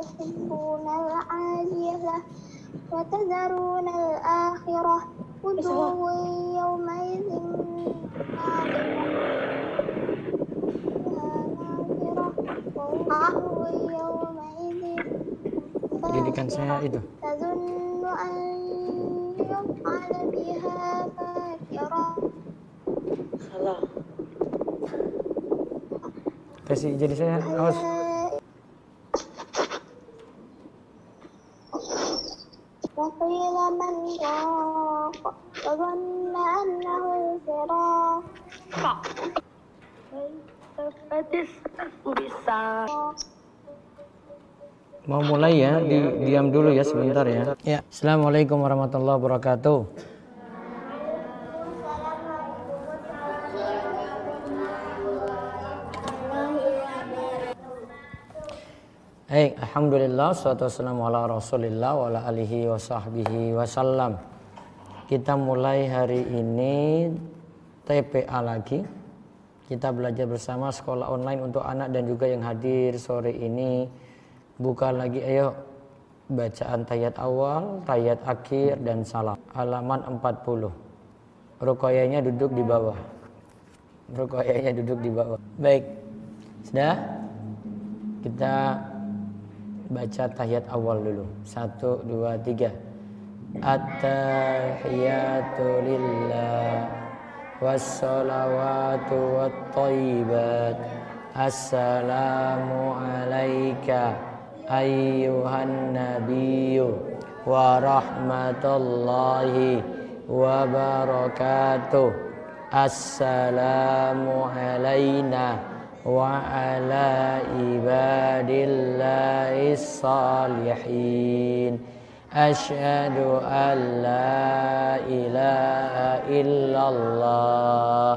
تحبون العاجلة وتذرون الآخرة وجوه يومئذ ناظرة ووجوه يومئذ Didikan saya itu. تظن أن يفعل بها فاكرة Salah. Kasih jadi saya awas. Petis bisa. Mau mulai ya, di, diam dulu ya sebentar ya. Ya, Assalamualaikum warahmatullahi wabarakatuh. Baik, Alhamdulillah, salatu wassalamu ala rasulillah wa ala alihi wa sahbihi wasallam. Kita mulai hari ini TPA lagi. Kita belajar bersama sekolah online untuk anak dan juga yang hadir sore ini. Buka lagi ayo bacaan tayat awal, tayat akhir dan salam. Halaman 40. Rukoyanya duduk di bawah. Rukoyanya duduk di bawah. Baik. Sudah? Kita baca tahiyat awal dulu. Satu, dua, tiga. At-tahiyatu lillah wassalawatu wattayyibat. Assalamu alaika ayyuhan nabiyyu wa rahmatullahi wa barakatuh. Assalamu alaina wa ala ibadillahi an la ilaha illallah.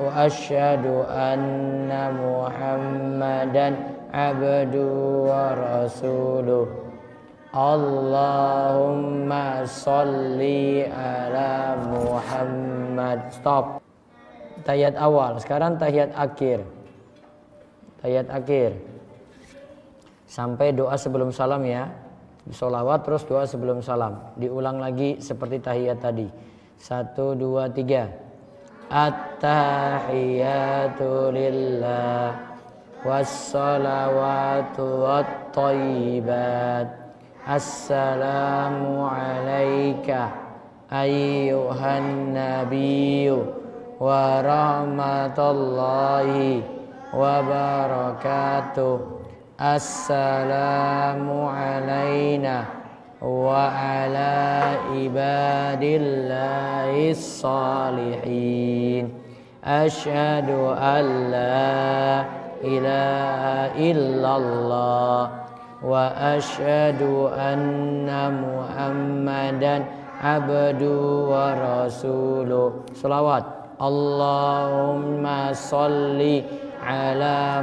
Wa ashhadu anna muhammadan abdu wa rasuluh. Allahumma salli ala Muhammad. Stop. Tahiyat awal, sekarang tahiyat akhir. Tahiyat akhir. Sampai doa sebelum salam ya Solawat terus doa sebelum salam. Diulang lagi seperti tahiyat tadi. Satu, dua, tiga. At-tahiyatu lillah. Wassalawatu wat-tayyibat. Assalamu alaika Ayyuhan nabiyyu Wa rahmatullahi Wa barakatuh Assalamu alaina Wa ala ibadillahi salihin Ashhadu an la ilaha illallah Wa ashhadu anna muhammadan abdu wa rasuluh Salawat Allahumma salli ala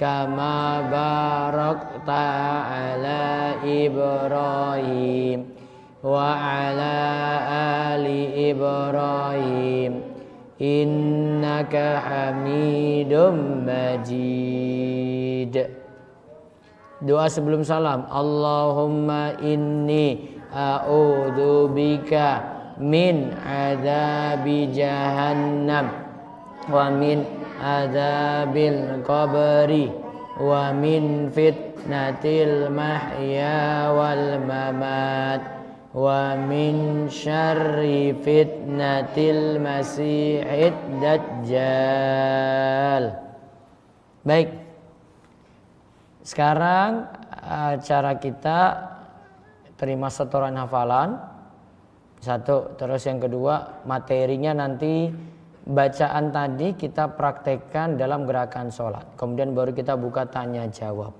kama barakta ala Ibrahim wa ala ali Ibrahim. Innaka Hamidum Majid. Doa sebelum salam. Allahumma inni a'udzu bika min adabi jahannam wa min adabil qabri wa min fitnatil mahya wal mamat wa min syarri fitnatil masihid dajjal. Baik. Sekarang cara kita terima setoran hafalan. Satu terus yang kedua materinya nanti bacaan tadi kita praktekkan dalam gerakan sholat. Kemudian baru kita buka tanya jawab.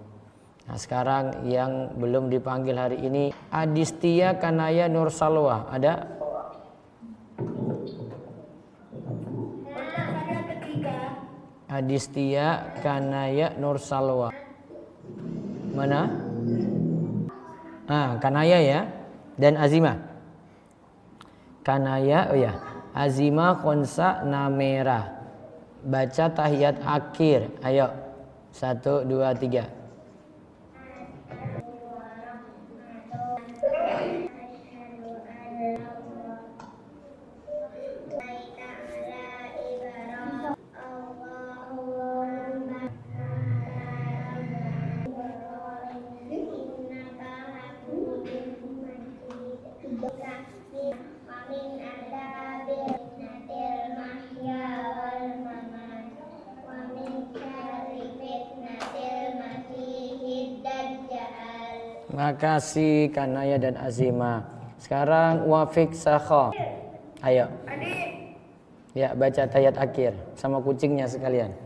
Nah sekarang yang belum dipanggil hari ini Adistia Kanaya Nur Salwa ada? Adistia Kanaya Nur Salwa Mana? Ah, Kanaya ya dan Azima. Kanaya oh ya Azima Khonsa Namera. Baca tahiyat akhir. Ayo. Satu, dua, tiga. Makasih Kanaya dan Azima. Sekarang Wafik Sakho. Ayo. Ya, baca tayat akhir sama kucingnya sekalian.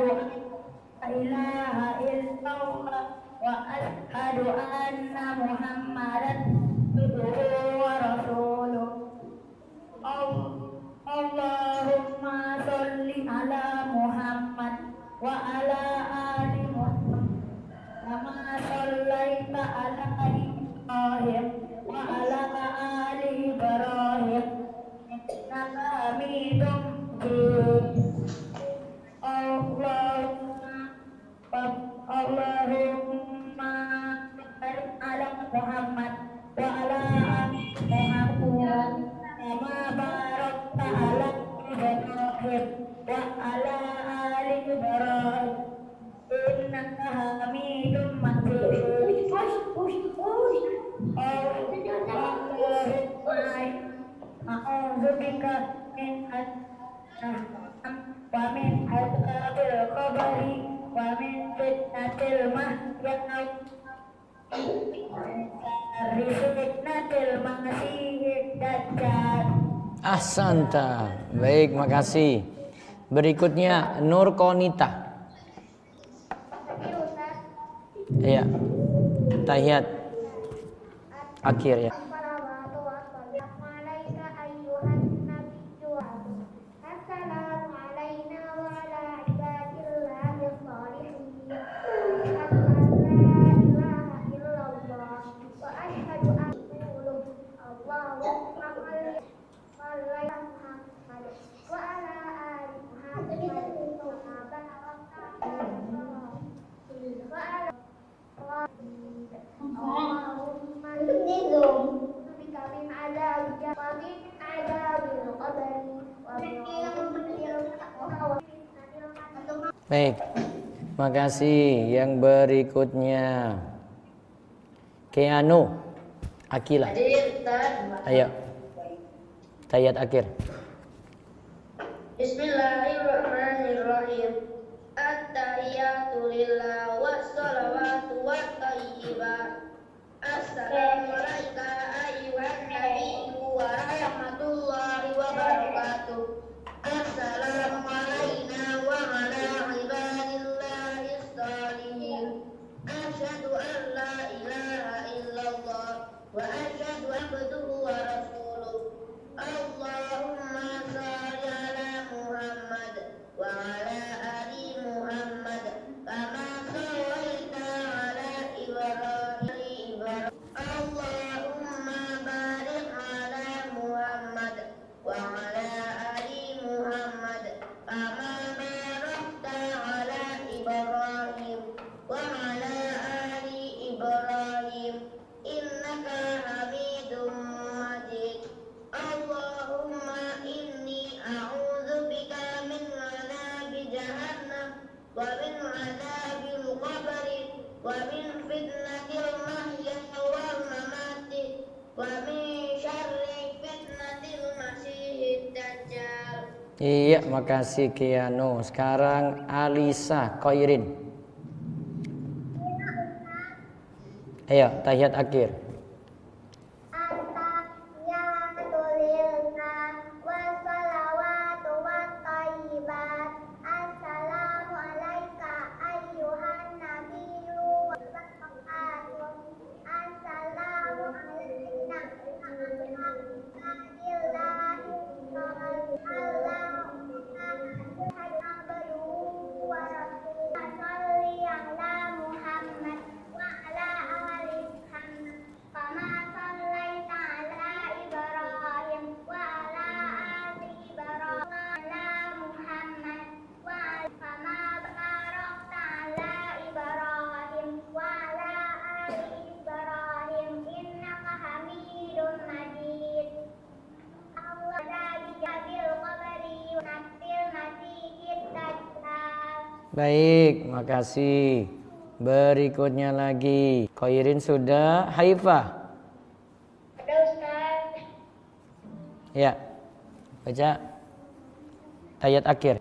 Ashhadu an la ilaha illallah wa ashhadu Muhammad Ahsanta. Baik, makasih. Berikutnya Nur Konita. Iya. Tahiyat akhir ya. Baik. Makasih. Yang berikutnya Keanu Akila. Ayo. Tahiyat akhir. Makasih Kiano. Sekarang Alisa Koirin. Ayo, tahiyat akhir. Baik, makasih. Berikutnya lagi. Koirin sudah. Haifah. Ada Ustaz. Ya. Baca. Ayat akhir.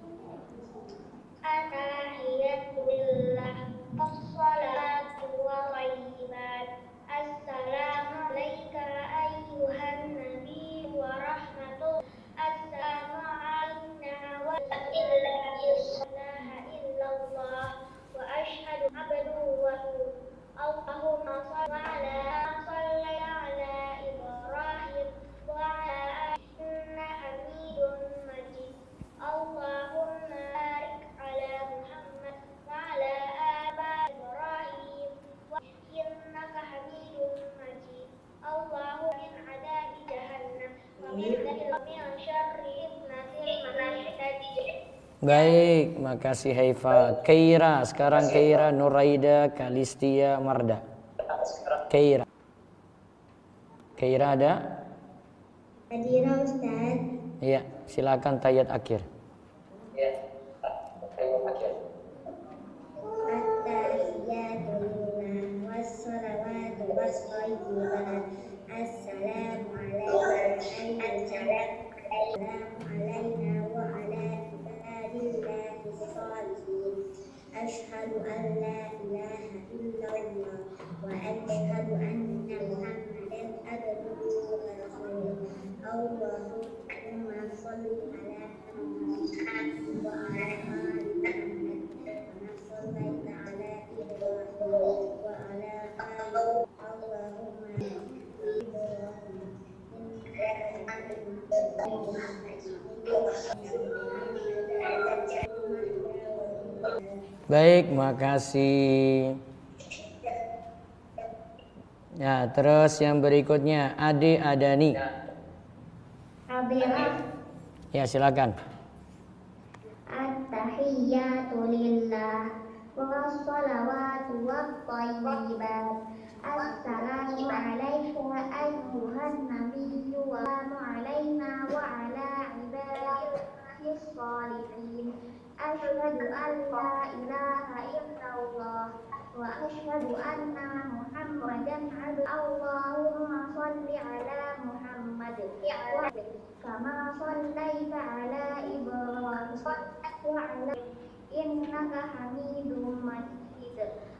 Makasih Haifa. Keira, sekarang Keira Nuraida Kalistia Marda. Keira. Keira ada? Hadira Ustaz Iya, silakan tayat akhir. At-tahiyatu lillah was-salawatu was-thayyibat Ashhadu an la ilaha illallah wa ashhadu anna Muhammadan abduhu wa rasuluh Allahumma salli ala Muhammad wa ala ali Muhammad kama sallaita ala Ibrahim wa ala ali Allahumma Baik, makasih. Ya, terus yang berikutnya Ade Adani. Abirah Ya, silakan. At-tahiyyatu lillah wat-thayyibat Assalamu alayka ayyuhan nabiyyu wa salamu alayna wa ala ibadillahi s-salihin Ashhadu an la ilaha illallah wa ashhadu anna Muhammadan abduhu Allahumma salli ala Muhammad wa kama sallaita ala Ibrahim wa ala innaka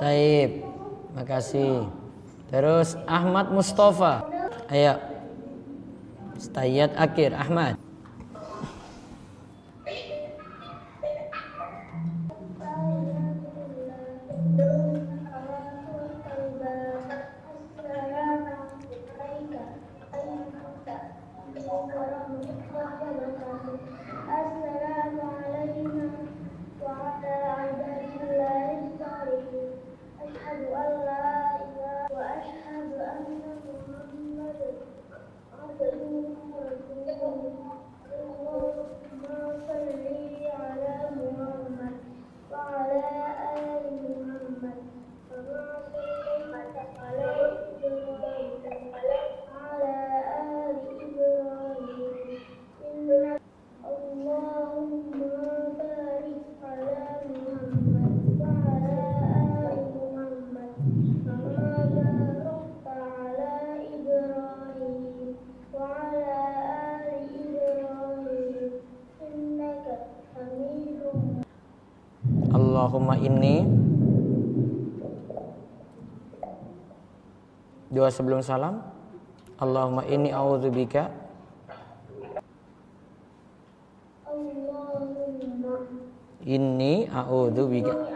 Taib. Makasih. Terus Ahmad Mustafa. Ayo. Tayat akhir Ahmad. Allahumma inni Doa sebelum salam. Allahumma inni a'udzubika Allahumma Inni a'udzubika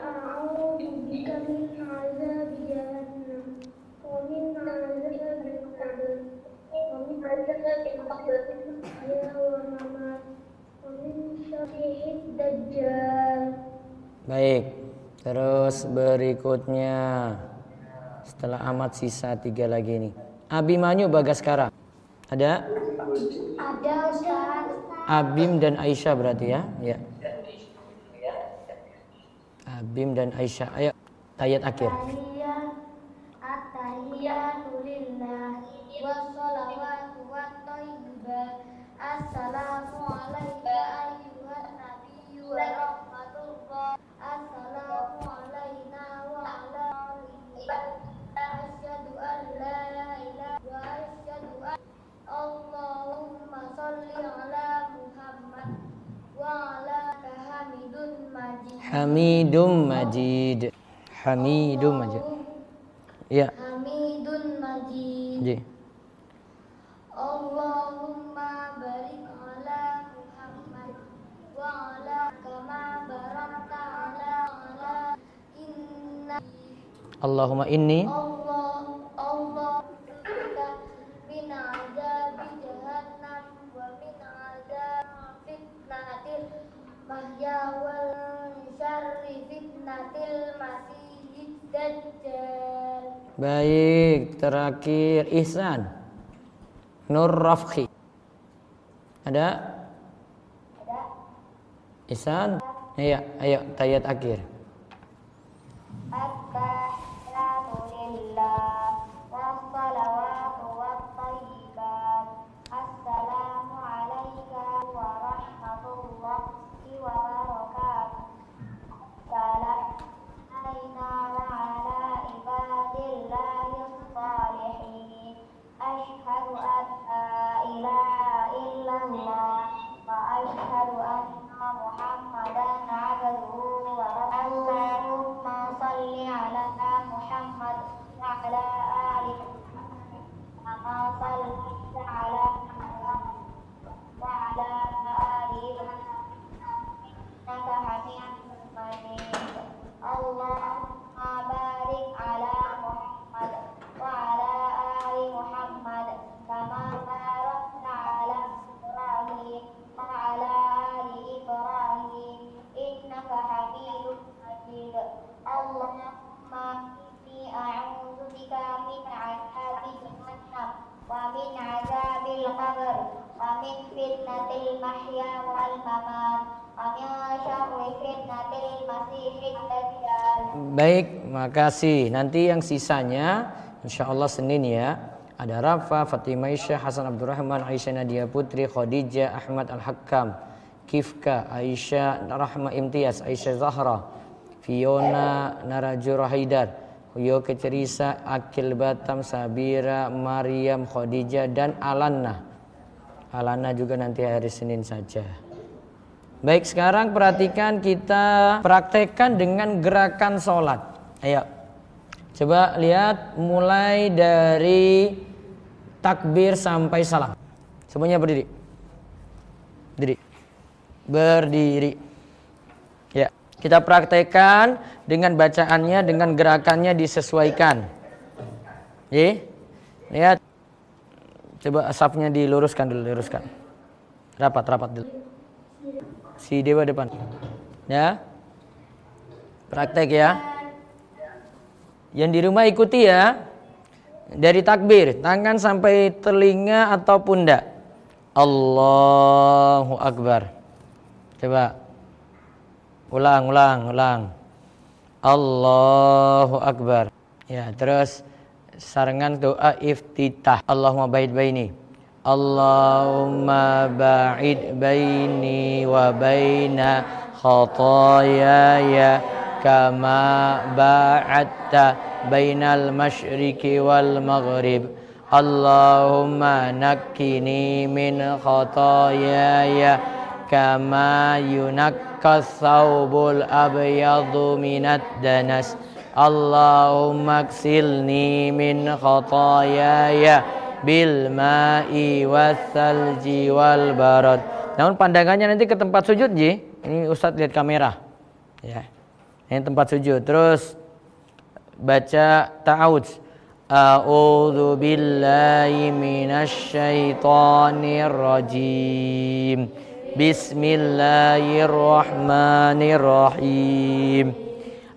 berikutnya. Setelah amat sisa tiga lagi nih Abimanyu Bagaskara Ada? Ada Ustaz. Abim dan Aisyah berarti ya? Ya. Abim dan Aisyah. Ayo ayat akhir Hamidum Majid. Hamidum Majid. Ya. Hamidun Majid. Ji. Allahumma barik ala Muhammad wa ala kama barakta ala ala inna Allahumma inni Allah Allah bika min azabi jahannam wa min azab fitnatil mahya wal syarri fitnatil masihid dajjal Terakhir Ihsan. Nur Rafki. Ada? Ihsan? Iya, ayo tayat akhir. Baik, makasih. Nanti yang sisanya insya Allah Senin ya. Ada Rafa, Fatimah Aisyah, Hasan Abdurrahman, Aisyah Nadia Putri, Khadijah, Ahmad Al-Hakam, Kifka, Aisyah Rahma Imtiaz, Aisyah Zahra, Fiona Narajur Haidar, Huyo Kecerisa, Akil Batam, Sabira, Maryam, Khadijah, dan Alanna. Alanna juga nanti hari Senin saja. Baik, sekarang perhatikan kita praktekkan dengan gerakan sholat. Ayo, coba lihat mulai dari takbir sampai salam. Semuanya berdiri. Berdiri. Berdiri. Ya, kita praktekkan dengan bacaannya, dengan gerakannya disesuaikan. Ya, lihat. Coba asapnya diluruskan dulu, luruskan. Rapat, rapat dulu. Si dewa depan. Ya. Praktek ya. Yang di rumah ikuti ya. Dari takbir tangan sampai telinga atau pundak. Allahu Akbar. Coba. Ulang ulang ulang. Allahu Akbar. Ya terus sarangan doa iftitah. Allahumma bait baini. Allahumma ba'id baini wa baina khataayaya kama ba'adta bainal masyriqi wal maghrib. Allahumma nakkini min khataayaya kama yunak kathawbul abyadu minad danas Allahumma ksilni min khatayaya bil ma'i wassalji wal barad. Namun pandangannya nanti ke tempat sujud Ji. Ini Ustadz lihat kamera. Ya. Ini tempat sujud. Terus baca ta'awudz. A'udzu billahi minasy syaithanir rajim. Bismillahirrahmanirrahim.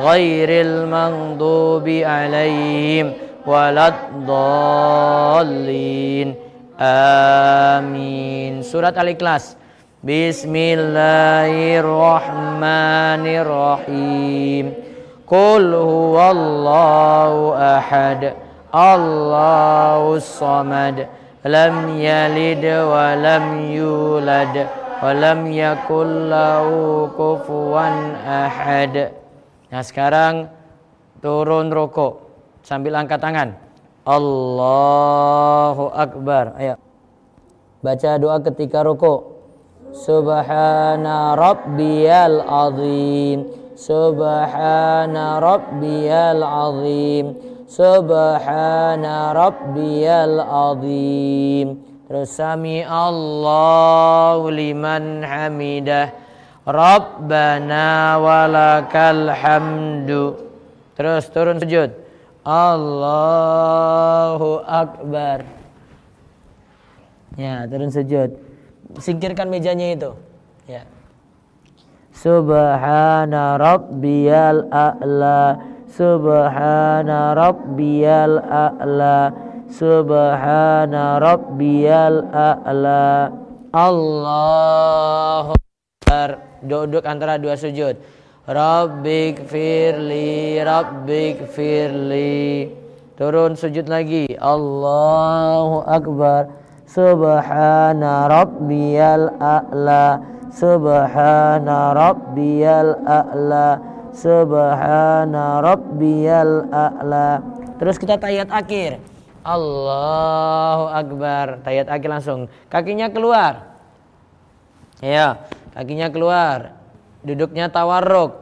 غير المغضوب عليهم ولا الضالين آمين سورة الإخلاص بسم الله الرحمن الرحيم قل هو الله أحد Allahus samad lam yalid wa lam yulad wa lam yakul lahu kufuwan ahad. Nah, sekarang turun rokok sambil angkat tangan. Allahu akbar. Ayo. Baca doa ketika rokok. Subhana rabbiyal azim. Subhana rabbiyal azim. Subhana rabbiyal azim Terus sami Allahu liman hamidah Rabbana walakal hamdu. Terus turun sujud. Allahu Akbar. Ya turun sujud. Singkirkan mejanya itu. Ya. Subhana rabbiyal a'la. Subhana rabbiyal a'la. Subhana rabbiyal a'la. Allahu Akbar Duduk antara dua sujud Rabbik firli Rabbik firli Turun sujud lagi Allahu Akbar Subhana rabbiyal a'la Subhana rabbiyal a'la Subhana rabbiyal a'la. Terus kita tayat akhir. Allahu Akbar. Tayat akhir langsung. Kakinya keluar. Ya, kakinya keluar. Duduknya tawarruk.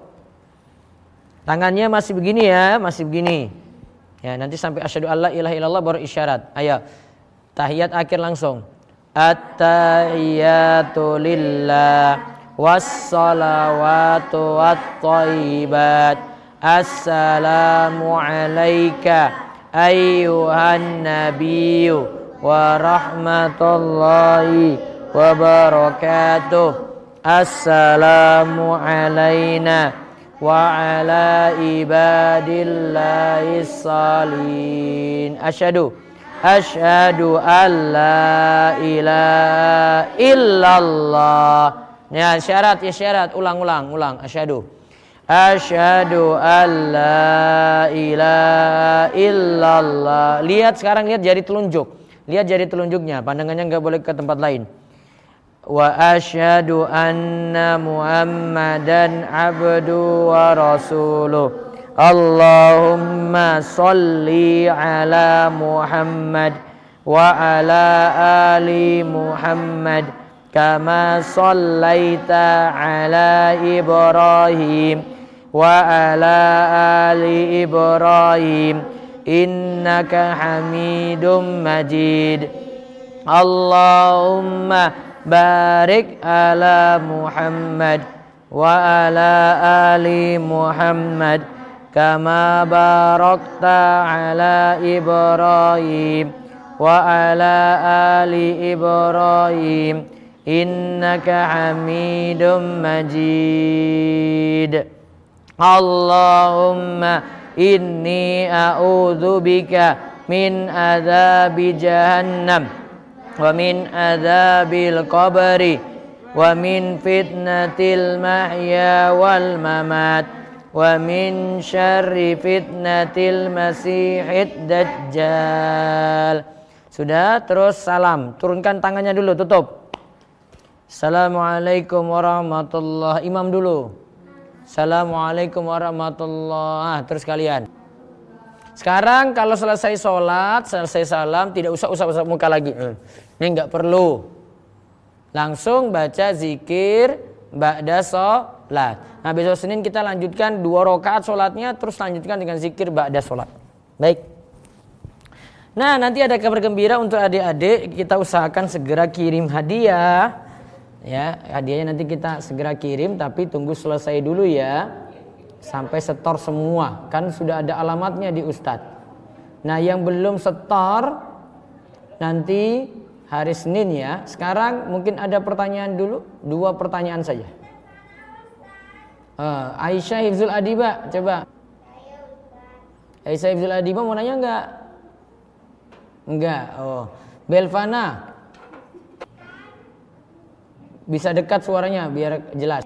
Tangannya masih begini ya, masih begini. Ya, nanti sampai asyhadu alla ilaha illallah baru isyarat. Ayo. Tahiyat akhir langsung. At-tahiyatu lillah wassalawatu wattayyibat assalamu alayka ayyuhan nabiyyu wa rahmatullahi wa barakatuh assalamu alayna wa ala ibadillahi salin asyhadu asyhadu an la ilaha illallah. Ya syarat ya syarat. Ulang ulang asyhadu asyhadu alla ilaha illallah. Lihat sekarang lihat jari telunjuk. Lihat jari telunjuknya. Pandangannya nggak boleh ke tempat lain وأشهد أن محمدا عبده ورسوله. اللهم صل على محمد وعلى آل محمد كما صليت على إبراهيم وعلى آل إبراهيم. إنك حميد مجيد. اللهم barik ala Muhammad wa ala ali Muhammad kama barakta ala Ibrahim wa ala ali Ibrahim innaka hamidum majid. Allahumma inni a'udzu bika min adzabi jahannam wa min adzabil qabri wa min fitnatil mahya wal mamat wa min syarri fitnatil masihid dajjal. Sudah, terus salam. Turunkan tangannya dulu, tutup. Assalamualaikum warahmatullahi Imam dulu. Assalamualaikum warahmatullahi ah, Terus kalian. Sekarang kalau selesai sholat, selesai salam, tidak usah usah-usah muka lagi. Hmm. Ini nggak perlu. Langsung baca zikir ba'da sholat. Nah besok Senin kita lanjutkan dua rakaat sholatnya, terus lanjutkan dengan zikir ba'da sholat. Baik. Nah nanti ada kabar gembira untuk adik-adik. Kita usahakan segera kirim hadiah. Ya hadiahnya nanti kita segera kirim, tapi tunggu selesai dulu ya sampai setor semua. Kan sudah ada alamatnya di Ustadz. Nah yang belum setor nanti hari Senin ya. Sekarang mungkin ada pertanyaan dulu? Dua pertanyaan saja. Uh, Aisyah Hifzul Adiba coba. Aisyah Hifzul Adiba mau nanya enggak enggak oh. Belvana. Bisa dekat suaranya biar jelas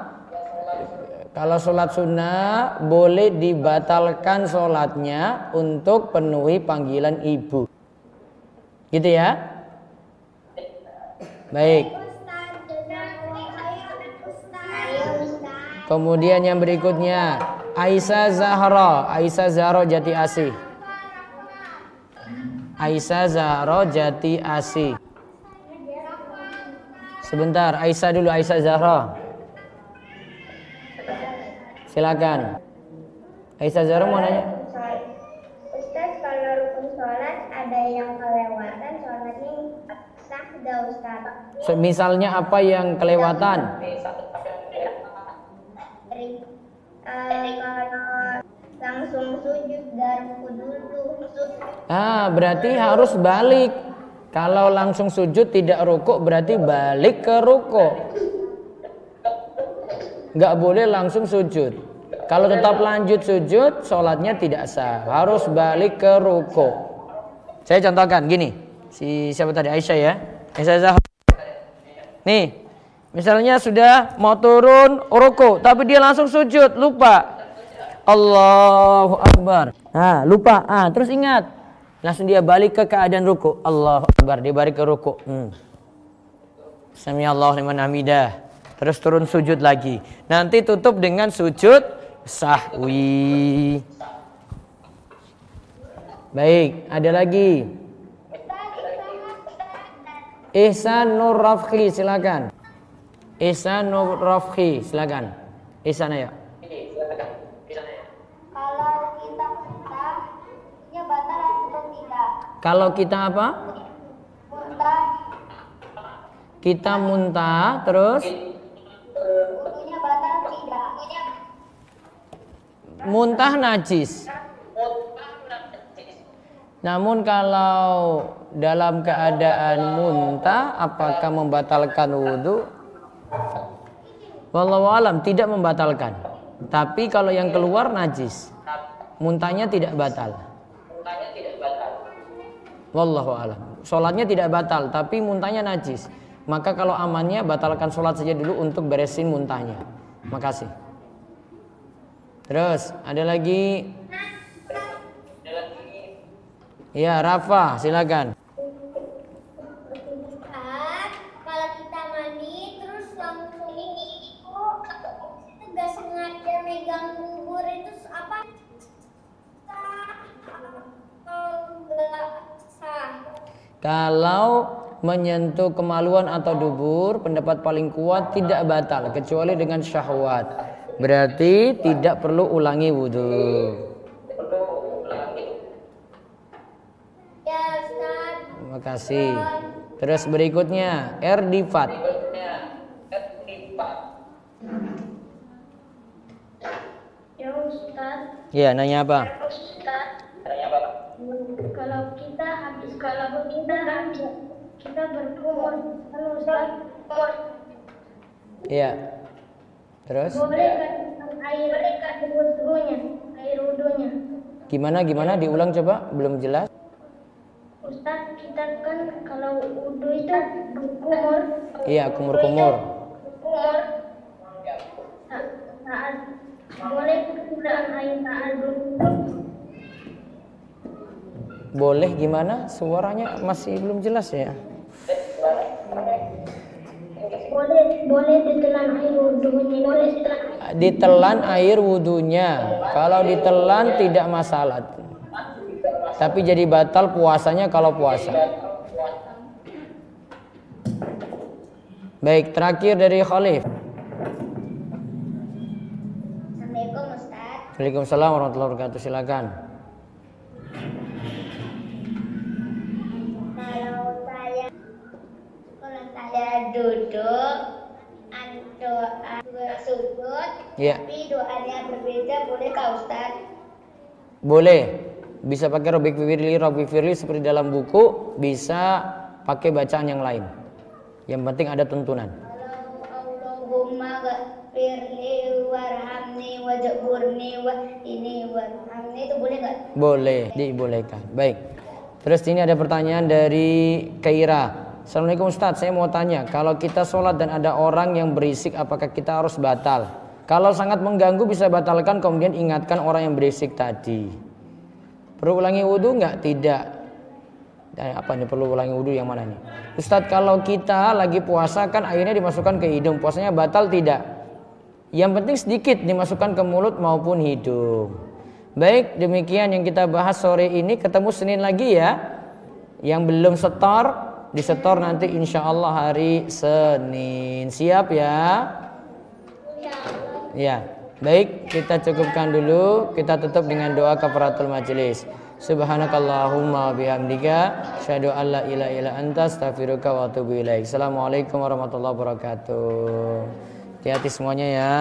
kalau sholat sunnah boleh dibatalkan sholatnya untuk penuhi panggilan ibu. Gitu ya? Baik. Kemudian yang berikutnya Aisyah Zahra, Aisyah Zahra Jati Asih. Aisyah Zahra Jati Asih. Sebentar, Aisyah dulu Aisyah Zahra. Silakan. Aisyah Zara mau nanya. Ustaz kalau rukun sholat ada yang kelewatan sholatnya sah gak Ustaz? So, misalnya apa yang kelewatan? Langsung sujud dulu. Ah, berarti harus balik. Kalau langsung sujud tidak rukuk berarti balik ke rukuk nggak boleh langsung sujud. Kalau tetap lanjut sujud, sholatnya tidak sah. Harus balik ke ruko. Saya contohkan gini. Si siapa tadi Aisyah ya? Aisyah Zahra. Nih, misalnya sudah mau turun ruko, tapi dia langsung sujud, lupa. Allahu Akbar. Nah, lupa. Ah, terus ingat. Langsung dia balik ke keadaan ruko. Allahu Akbar. Dia balik ke ruko. Hmm. Sami Allah liman hamidah. Terus turun sujud lagi. Nanti tutup dengan sujud sahwi. Baik, ada lagi. Ihsan Nur Rafki silakan. Ihsan Nur Rafki silakan. Ihsan ayo. Kalau kita muntah, ya batal atau tidak? Kalau kita apa? Muntah, Kita muntah terus muntah najis. Namun kalau dalam keadaan muntah apakah membatalkan wudhu? Wallahu alam tidak membatalkan. Tapi kalau yang keluar najis, muntahnya tidak batal. Wallahu alam. Sholatnya tidak batal, tapi muntahnya najis. Maka kalau amannya batalkan sholat saja dulu untuk beresin muntahnya. Makasih. Terus ada lagi Ya, Rafa, silakan. Ustaz, kalau kita mandi terus langsung kok itu gak sengaja megang bubur itu apa? Sah atau enggak sah? Kalau menyentuh kemaluan atau dubur, pendapat paling kuat tidak batal kecuali dengan syahwat. Berarti tidak perlu ulangi wudhu. Ya Ustaz, Terima kasih. Terus berikutnya erdifat. ya Ustaz, Iya, nanya apa? Ustaz, kalau kita habis kalau kita habis kita berkumur, kalau Ustaz Iya. Terus? air air wudhunya, air wudhunya. Gimana gimana diulang coba? Belum jelas. Ustaz, kita kan kalau wudhu itu berkumur, Iya, kumur-kumur. kumur saat, saat boleh penggunaan air saat. Boleh gimana? Suaranya masih belum jelas ya. Boleh ditelan air wudhunya, boleh ditelan air Ditelan air wudhunya. Kalau ditelan tidak masalah. Tapi jadi batal puasanya kalau puasa. Baik, terakhir dari Khalif. Assalamualaikum Ustaz. Waalaikumsalam warahmatullahi wabarakatuh. Silakan. Doa bersujud Iya. tapi doanya berbeda boleh kah Ustaz? Boleh. Bisa pakai Robik Firli, Robik Firli seperti dalam buku, bisa pakai bacaan yang lain. Yang penting ada tuntunan. Allahumma ghafirli warhamni wajburni wa ini warhamni itu boleh nggak? Boleh, dibolehkan. Baik. Terus ini ada pertanyaan dari Kaira. Assalamualaikum Ustadz, saya mau tanya, kalau kita sholat dan ada orang yang berisik, apakah kita harus batal? Kalau sangat mengganggu bisa batalkan, kemudian ingatkan orang yang berisik tadi. Perlu ulangi wudhu nggak? Tidak. Eh, apa nih perlu ulangi wudhu yang mana nih? Ustadz kalau kita lagi puasa kan airnya dimasukkan ke hidung, puasanya batal tidak? Yang penting sedikit dimasukkan ke mulut maupun hidung. Baik, demikian yang kita bahas sore ini. Ketemu Senin lagi ya. Yang belum setor, disetor nanti insya Allah hari Senin. Siap ya? Ya. Baik, kita cukupkan dulu. Kita tutup dengan doa kafaratul majelis. Subhanakallahumma bihamdika syahadu an la ilaha illa anta astaghfiruka wa atubu ilaik. Assalamualaikum warahmatullahi wabarakatuh. Hati-hati semuanya ya.